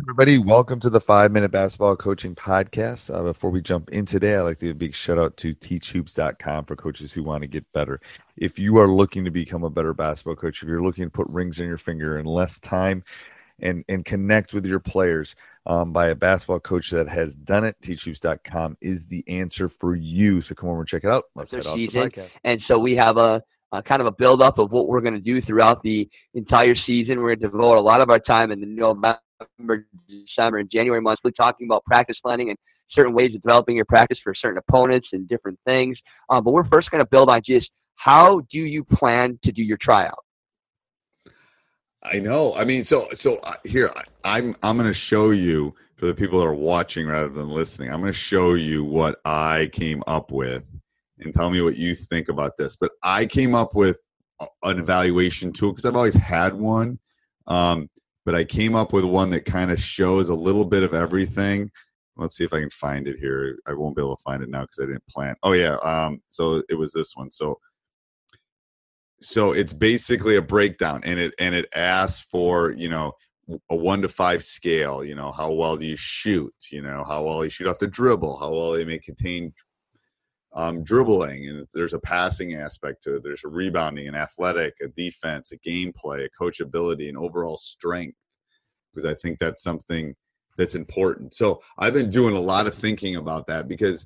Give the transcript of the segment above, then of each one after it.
Everybody, welcome to the Five Minute Basketball Coaching Podcast. Uh, before we jump in today, I'd like to give a big shout out to teachhoops.com for coaches who want to get better. If you are looking to become a better basketball coach, if you're looking to put rings in your finger in less time and, and connect with your players um, by a basketball coach that has done it, teachhoops.com is the answer for you. So come over and check it out. Let's head off the podcast. And so we have a, a kind of a build up of what we're going to do throughout the entire season. We're going to devote a lot of our time in the November November, December, and January months, we're talking about practice planning and certain ways of developing your practice for certain opponents and different things. Um, but we're first going to build on just how do you plan to do your tryout? I know. I mean, so so uh, here I'm I'm going to show you for the people that are watching rather than listening. I'm going to show you what I came up with, and tell me what you think about this. But I came up with an evaluation tool because I've always had one. Um, but I came up with one that kind of shows a little bit of everything. Let's see if I can find it here. I won't be able to find it now because I didn't plan. Oh yeah, um, so it was this one. So so it's basically a breakdown, and it and it asks for you know a one to five scale. You know how well do you shoot? You know how well you shoot off the dribble. How well they may contain um, dribbling, and there's a passing aspect to it. There's a rebounding, an athletic, a defense, a gameplay, a coachability, and overall strength. Because I think that's something that's important. So I've been doing a lot of thinking about that because,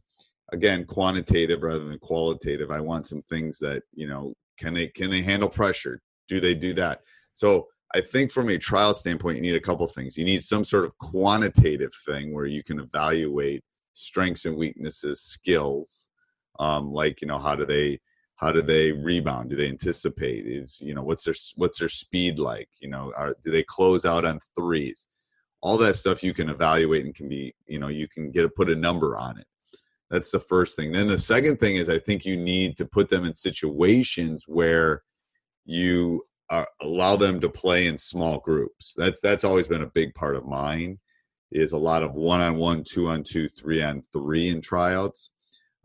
again, quantitative rather than qualitative. I want some things that you know can they can they handle pressure? Do they do that? So I think from a trial standpoint, you need a couple things. You need some sort of quantitative thing where you can evaluate strengths and weaknesses, skills, um, like you know how do they how do they rebound? Do they anticipate? Is you know what's their what's their speed like? You know are, do they close out on threes? All that stuff you can evaluate and can be you know you can get a put a number on it. That's the first thing. Then the second thing is i think you need to put them in situations where you are, allow them to play in small groups. That's that's always been a big part of mine is a lot of one on one two on two three on three in tryouts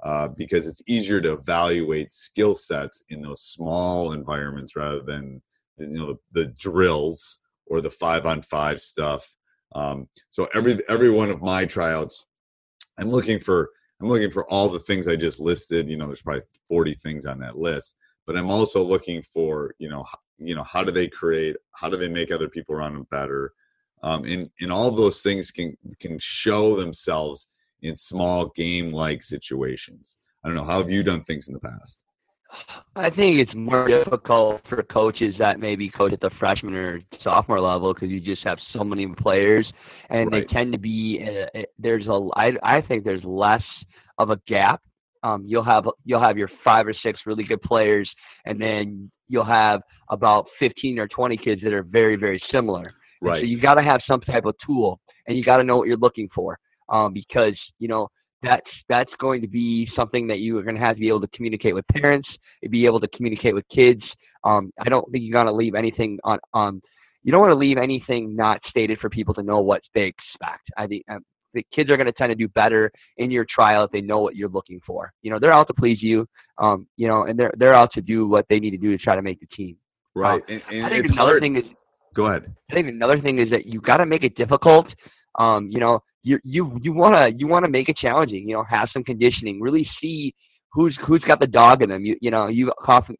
uh, because it's easier to evaluate skill sets in those small environments rather than you know the, the drills or the five on five stuff. Um, so every every one of my tryouts, I'm looking for I'm looking for all the things I just listed. You know, there's probably 40 things on that list, but I'm also looking for you know you know how do they create how do they make other people around them better, um, and and all those things can can show themselves in small game like situations. I don't know. How have you done things in the past? I think it's more difficult for coaches that maybe coach at the freshman or sophomore level because you just have so many players, and right. they tend to be uh, there's a I I think there's less of a gap. Um, you'll have you'll have your five or six really good players, and then you'll have about 15 or 20 kids that are very very similar. Right. so you got to have some type of tool, and you got to know what you're looking for um, because you know that's that's going to be something that you are going to have to be able to communicate with parents, be able to communicate with kids. Um, I don't think you're going to leave anything on on. You don't want to leave anything not stated for people to know what they expect. I think um, the kids are going to tend to do better in your trial if they know what you're looking for. You know, they're out to please you. Um, you know, and they're they're out to do what they need to do to try to make the team. Right. Um, and, and I think another hard. thing is. Go ahead. I think another thing is that you got to make it difficult. Um, you know, you you you want to you want to make it challenging. You know, have some conditioning. Really see who's who's got the dog in them. You you know you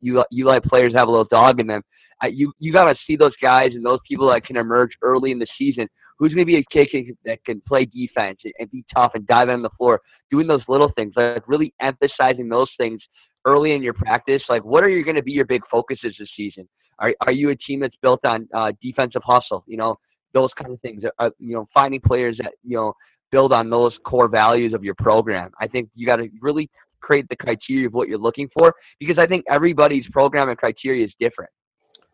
you you let players have a little dog in them. Uh, you you got to see those guys and those people that can emerge early in the season. Who's to be a kid that can play defense and be tough and dive on the floor, doing those little things, like really emphasizing those things early in your practice. Like, what are you to be your big focuses this season? Are are you a team that's built on uh, defensive hustle? You know, those kind of things. Uh, you know, finding players that you know build on those core values of your program. I think you got to really create the criteria of what you're looking for because I think everybody's program and criteria is different.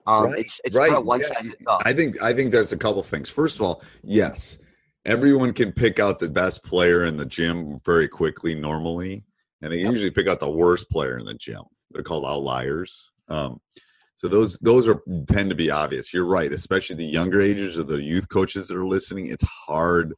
Um, right, it's it's right. not one Yeah. size fits all. I think I think there's a couple things. First of all, yes, everyone can pick out the best player in the gym very quickly normally, and they Yep. usually pick out the worst player in the gym. they're called outliers. Um, so those those are tend to be obvious. You're right, especially the younger ages or the youth coaches that are listening. It's hard.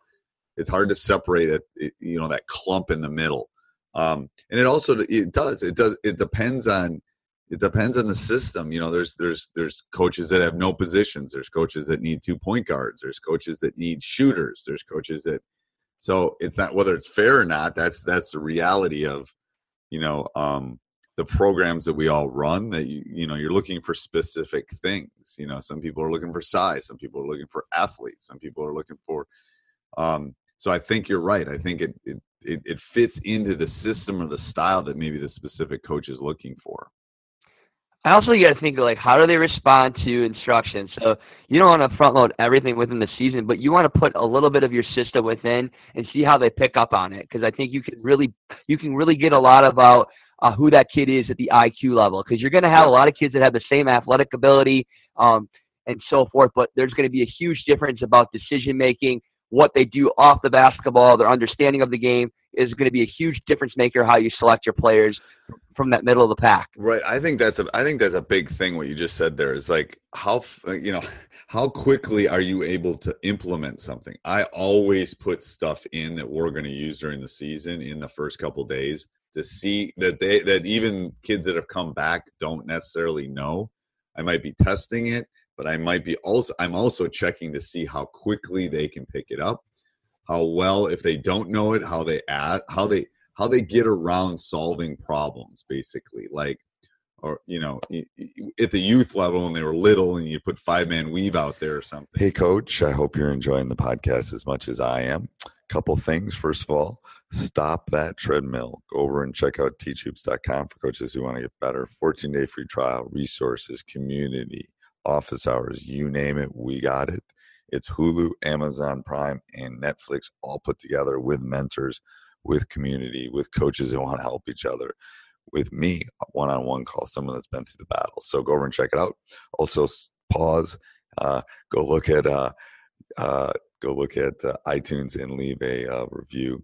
It's hard to separate it. You know that clump in the middle, um, and it also it does it does it depends on it depends on the system. You know, there's there's there's coaches that have no positions. There's coaches that need two point guards. There's coaches that need shooters. There's coaches that so it's not whether it's fair or not. That's that's the reality of you know um, the programs that we all run. That you you know you're looking for specific things. You know, some people are looking for size. Some people are looking for athletes. Some people are looking for. Um, so I think you're right. I think it, it it it fits into the system or the style that maybe the specific coach is looking for. I also got to think of like how do they respond to instruction. So you don't want to front load everything within the season, but you want to put a little bit of your system within and see how they pick up on it. Because I think you can really you can really get a lot about uh, who that kid is at the IQ level. Because you're going to have a lot of kids that have the same athletic ability um, and so forth, but there's going to be a huge difference about decision making, what they do off the basketball, their understanding of the game is going to be a huge difference maker how you select your players from that middle of the pack. Right. I think that's a I think that's a big thing what you just said there is like how you know how quickly are you able to implement something? I always put stuff in that we're going to use during the season in the first couple days to see that they that even kids that have come back don't necessarily know. I might be testing it, but I might be also I'm also checking to see how quickly they can pick it up how well if they don't know it how they add how they how they get around solving problems basically like or you know at the youth level and they were little and you put five man weave out there or something. Hey coach i hope you're enjoying the podcast as much as i am. Couple things. First of all stop that treadmill. Go over and check out teachhoops.com for coaches who want to get better. 14 day free trial resources community office hours you name it we got it. It's Hulu, Amazon Prime, and Netflix all put together with mentors, with community, with coaches who want to help each other, with me, one on one call, someone that's been through the battle. So go over and check it out. Also, pause, uh, go look at. Uh, uh, go look at uh, iTunes and leave a uh, review.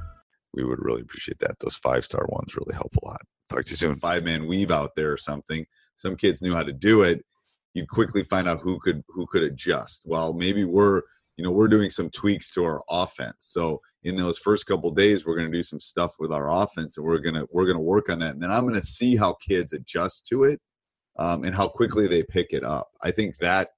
we would really appreciate that. Those five star ones really help a lot. Talk to you soon. Five man weave out there or something. Some kids knew how to do it. You'd quickly find out who could who could adjust. Well, maybe we're you know we're doing some tweaks to our offense. So in those first couple days, we're going to do some stuff with our offense, and we're gonna we're gonna work on that. And then I'm going to see how kids adjust to it um, and how quickly they pick it up. I think that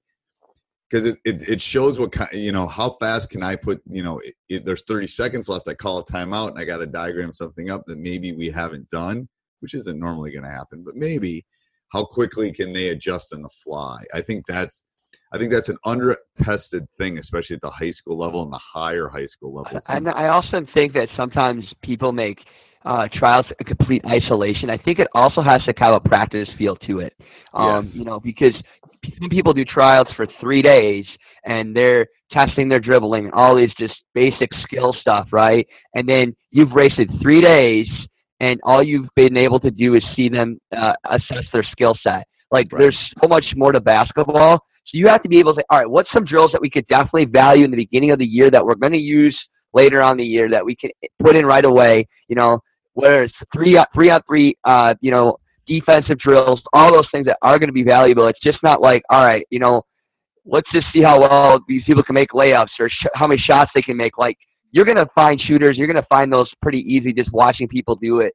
because it, it, it, shows what kind you know how fast can i put you know it, it, there's 30 seconds left i call a timeout and i got to diagram something up that maybe we haven't done which isn't normally going to happen but maybe how quickly can they adjust on the fly i think that's i think that's an under tested thing especially at the high school level and the higher high school level and i also think that sometimes people make uh, trials a complete isolation. I think it also has to have a practice feel to it. Um, yes. You know, because some people do trials for three days and they're testing their dribbling and all these just basic skill stuff, right? And then you've wasted three days and all you've been able to do is see them uh, assess their skill set. Like right. there's so much more to basketball. So you have to be able to say, all right, what's some drills that we could definitely value in the beginning of the year that we're going to use later on the year that we can put in right away? You know, whether it's three three on three, uh, you know, defensive drills, all those things that are going to be valuable. It's just not like, all right, you know, let's just see how well these people can make layups or sh- how many shots they can make. Like, you're going to find shooters. You're going to find those pretty easy just watching people do it,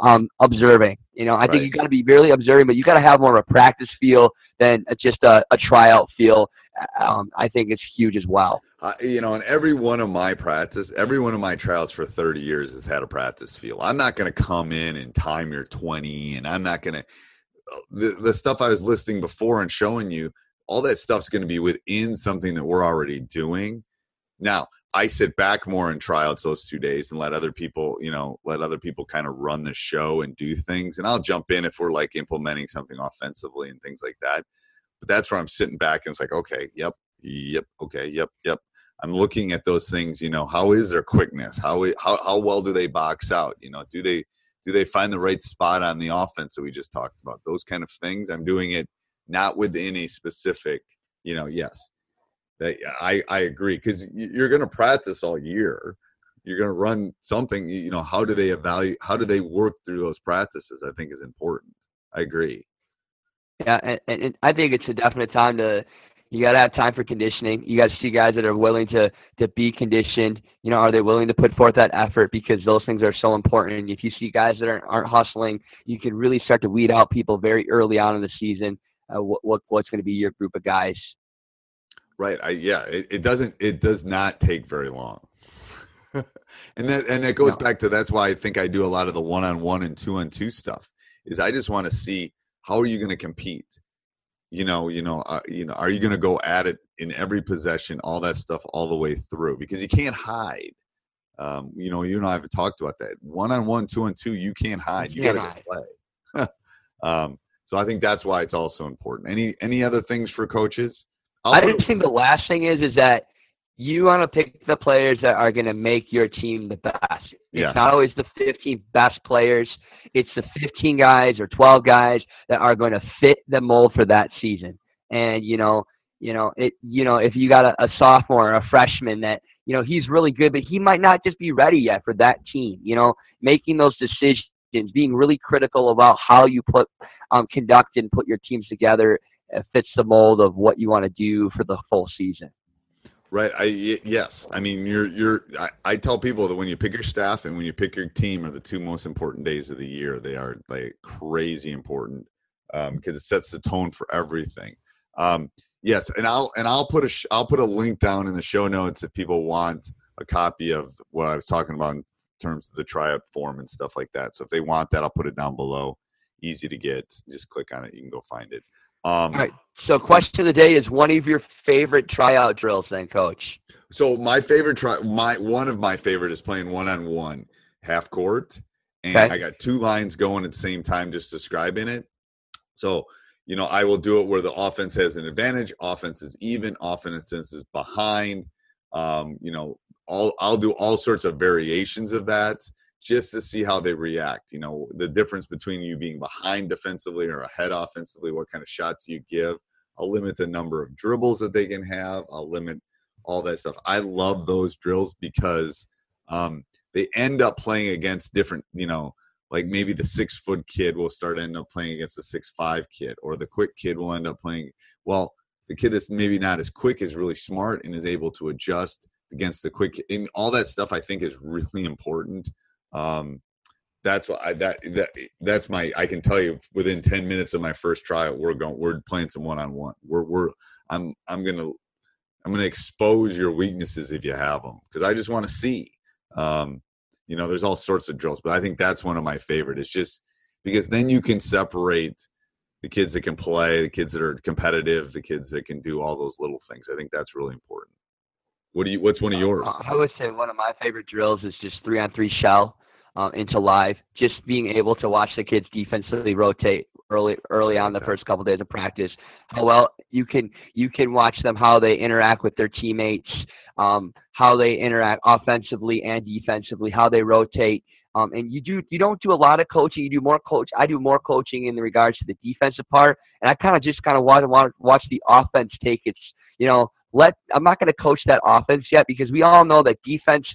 um, observing. You know, I right. think you got to be really observing, but you got to have more of a practice feel than just a, a tryout feel. Um, I think it's huge as well. Uh, you know, in every one of my practice, every one of my trials for 30 years has had a practice feel. I'm not going to come in and time your 20, and I'm not going to, uh, the, the stuff I was listing before and showing you, all that stuff's going to be within something that we're already doing. Now, I sit back more in tryouts those two days and let other people, you know, let other people kind of run the show and do things. And I'll jump in if we're like implementing something offensively and things like that. But that's where I'm sitting back and it's like, okay, yep, yep, okay, yep, yep. I'm looking at those things. You know, how is their quickness? How how how well do they box out? You know, do they do they find the right spot on the offense that we just talked about? Those kind of things. I'm doing it not within a specific. You know, yes, that I I agree because you're going to practice all year. You're going to run something. You know, how do they evaluate? How do they work through those practices? I think is important. I agree. Yeah, and, and I think it's a definite time to you got to have time for conditioning. You got to see guys that are willing to to be conditioned. You know, are they willing to put forth that effort because those things are so important. If you see guys that aren't, aren't hustling, you can really start to weed out people very early on in the season. Uh, what, what what's going to be your group of guys? Right. I, yeah. It, it doesn't. It does not take very long. and that and that goes no. back to that's why I think I do a lot of the one on one and two on two stuff. Is I just want to see how are you going to compete? You know you know uh, you know are you going to go at it in every possession all that stuff all the way through? Because you can't hide. Um, you know you and i have talked about that. One on one two on two you can't hide. You, you got to play. Um, so i think that's why it's also important. Any any other things for coaches? I'll i just think the last thing is is that you want to pick the players that are going to make your team the best. It's yes. not always the 15 best players. It's the 15 guys or 12 guys that are going to fit the mold for that season. And you know, you know, it. You know, if you got a, a sophomore or a freshman that you know he's really good, but he might not just be ready yet for that team. You know, making those decisions, being really critical about how you put um, conduct and put your teams together fits the mold of what you want to do for the full season. Right. I yes. I mean, you're you're. I, I, tell people that when you pick your staff and when you pick your team are the two most important days of the year. They are like crazy important because um, it sets the tone for everything. Um, yes, and I'll and I'll put a I'll put a link down in the show notes if people want a copy of what I was talking about in terms of the tryout form and stuff like that. So if they want that, I'll put it down below. Easy to get. Just click on it. You can go find it. Um, All right. So, question of the day is one of your favorite tryout drills, then, Coach. So, my favorite try, my one of my favorite is playing one on one half court, and okay. I got two lines going at the same time, just describing it. So, you know, I will do it where the offense has an advantage, offense is even, offense is behind. Um, you know, all I'll do all sorts of variations of that just to see how they react. You know, the difference between you being behind defensively or ahead offensively, what kind of shots you give. I'll limit the number of dribbles that they can have. I'll limit all that stuff. I love those drills because um, they end up playing against different, you know, like maybe the six foot kid will start end up playing against the six five kid, or the quick kid will end up playing. Well, the kid that's maybe not as quick is really smart and is able to adjust against the quick. And all that stuff I think is really important um, that's what I that that that's my I can tell you within 10 minutes of my first trial we're going we're playing some one on one. We're we're I'm I'm going to I'm to expose your weaknesses if you have them because I just want to see um you know there's all sorts of drills but I think that's one of my favorite. It's just because then you can separate the kids that can play, the kids that are competitive, the kids that can do all those little things. I think that's really important. What do you? What's one of yours? I would say one of my favorite drills is just three on three shell um, into live. Just being able to watch the kids defensively rotate early early on the first couple of days of practice. How well you can you can watch them how they interact with their teammates, um, how they interact offensively and defensively, how they rotate. Um, and you do you don't do a lot of coaching. You do more coach. I do more coaching in regards to the defensive part, and I kind of just kind of want to watch the offense take its you know let I'm not going to coach that offense yet because we all know that defense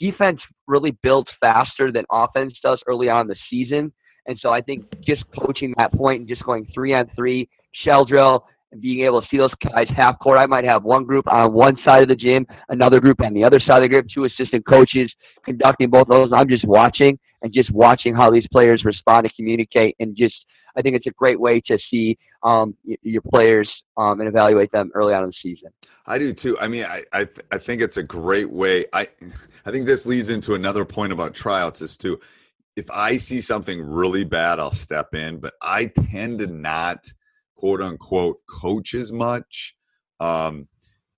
defense really builds faster than offense does early on in the season. And so I think just coaching that point and just going three on three, shell drill, and being able to see those guys half court. I might have one group on one side of the gym, another group on the other side of the gym, two assistant coaches conducting both of those. I'm just watching and just watching how these players respond and communicate and just I think it's a great way to see um, your players um, and evaluate them early on in the season. I do too. I mean, I I, I think it's a great way. I I think this leads into another point about tryouts is too. If I see something really bad, I'll step in, but I tend to not quote unquote coach as much. Um,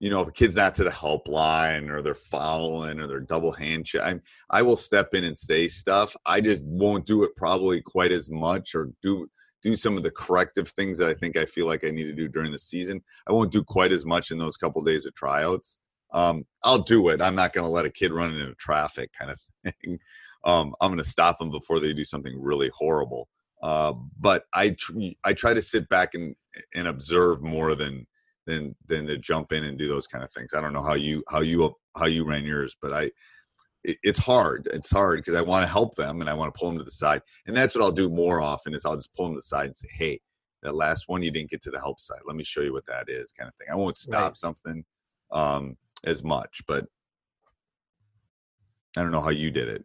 you know, if a kid's not to the helpline or they're fouling or they're double hand check, I, I will step in and say stuff. I just won't do it probably quite as much or do do some of the corrective things that I think I feel like I need to do during the season. I won't do quite as much in those couple days of tryouts. Um, I'll do it. I'm not going to let a kid run into traffic kind of thing. Um, I'm going to stop them before they do something really horrible. Uh, but I tr- I try to sit back and and observe more than than than to jump in and do those kind of things. I don't know how you how you how you ran yours, but I it, it's hard. It's hard because I want to help them and I want to pull them to the side, and that's what I'll do more often is I'll just pull them to the side and say, hey. That last one you didn't get to the help side. Let me show you what that is, kind of thing. I won't stop Right. something um, as much, but I don't know how you did it.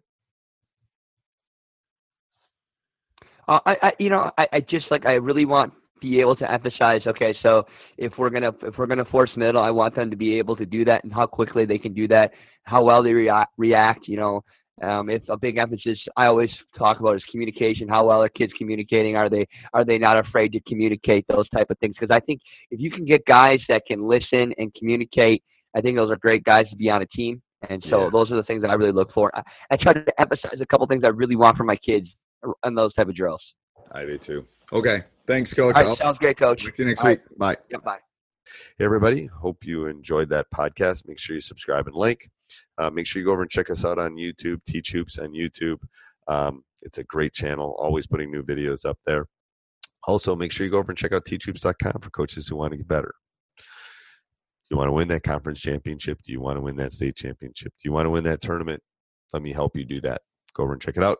Uh, I, I, you know, I, I just like I really want be able to emphasize. Okay, so if we're gonna if we're gonna force middle, I want them to be able to do that and how quickly they can do that, how well they react. react you know, um, it's a big emphasis. I always talk about is communication. How well are kids communicating? Are they are they not afraid to communicate those type of things? Because I think if you can get guys that can listen and communicate, I think those are great guys to be on a team. And so Yeah. those are the things that I really look for. I, I try to emphasize a couple things I really want from my kids on those type of drills. I do too. Okay. Thanks, Coach. All right, sounds great, Coach. talk to you next All right. week. Bye. Yep, bye. Hey, everybody. Hope you enjoyed that podcast. Make sure you subscribe and like. Uh, make sure you go over and check us out on YouTube, Teach Hoops on YouTube. Um, it's a great channel, always putting new videos up there. Also, make sure you go over and check out teachhoops.com for coaches who want to get better. Do you want to win that conference championship? Do you want to win that state championship? Do you want to win that tournament? Let me help you do that. Go over and check it out.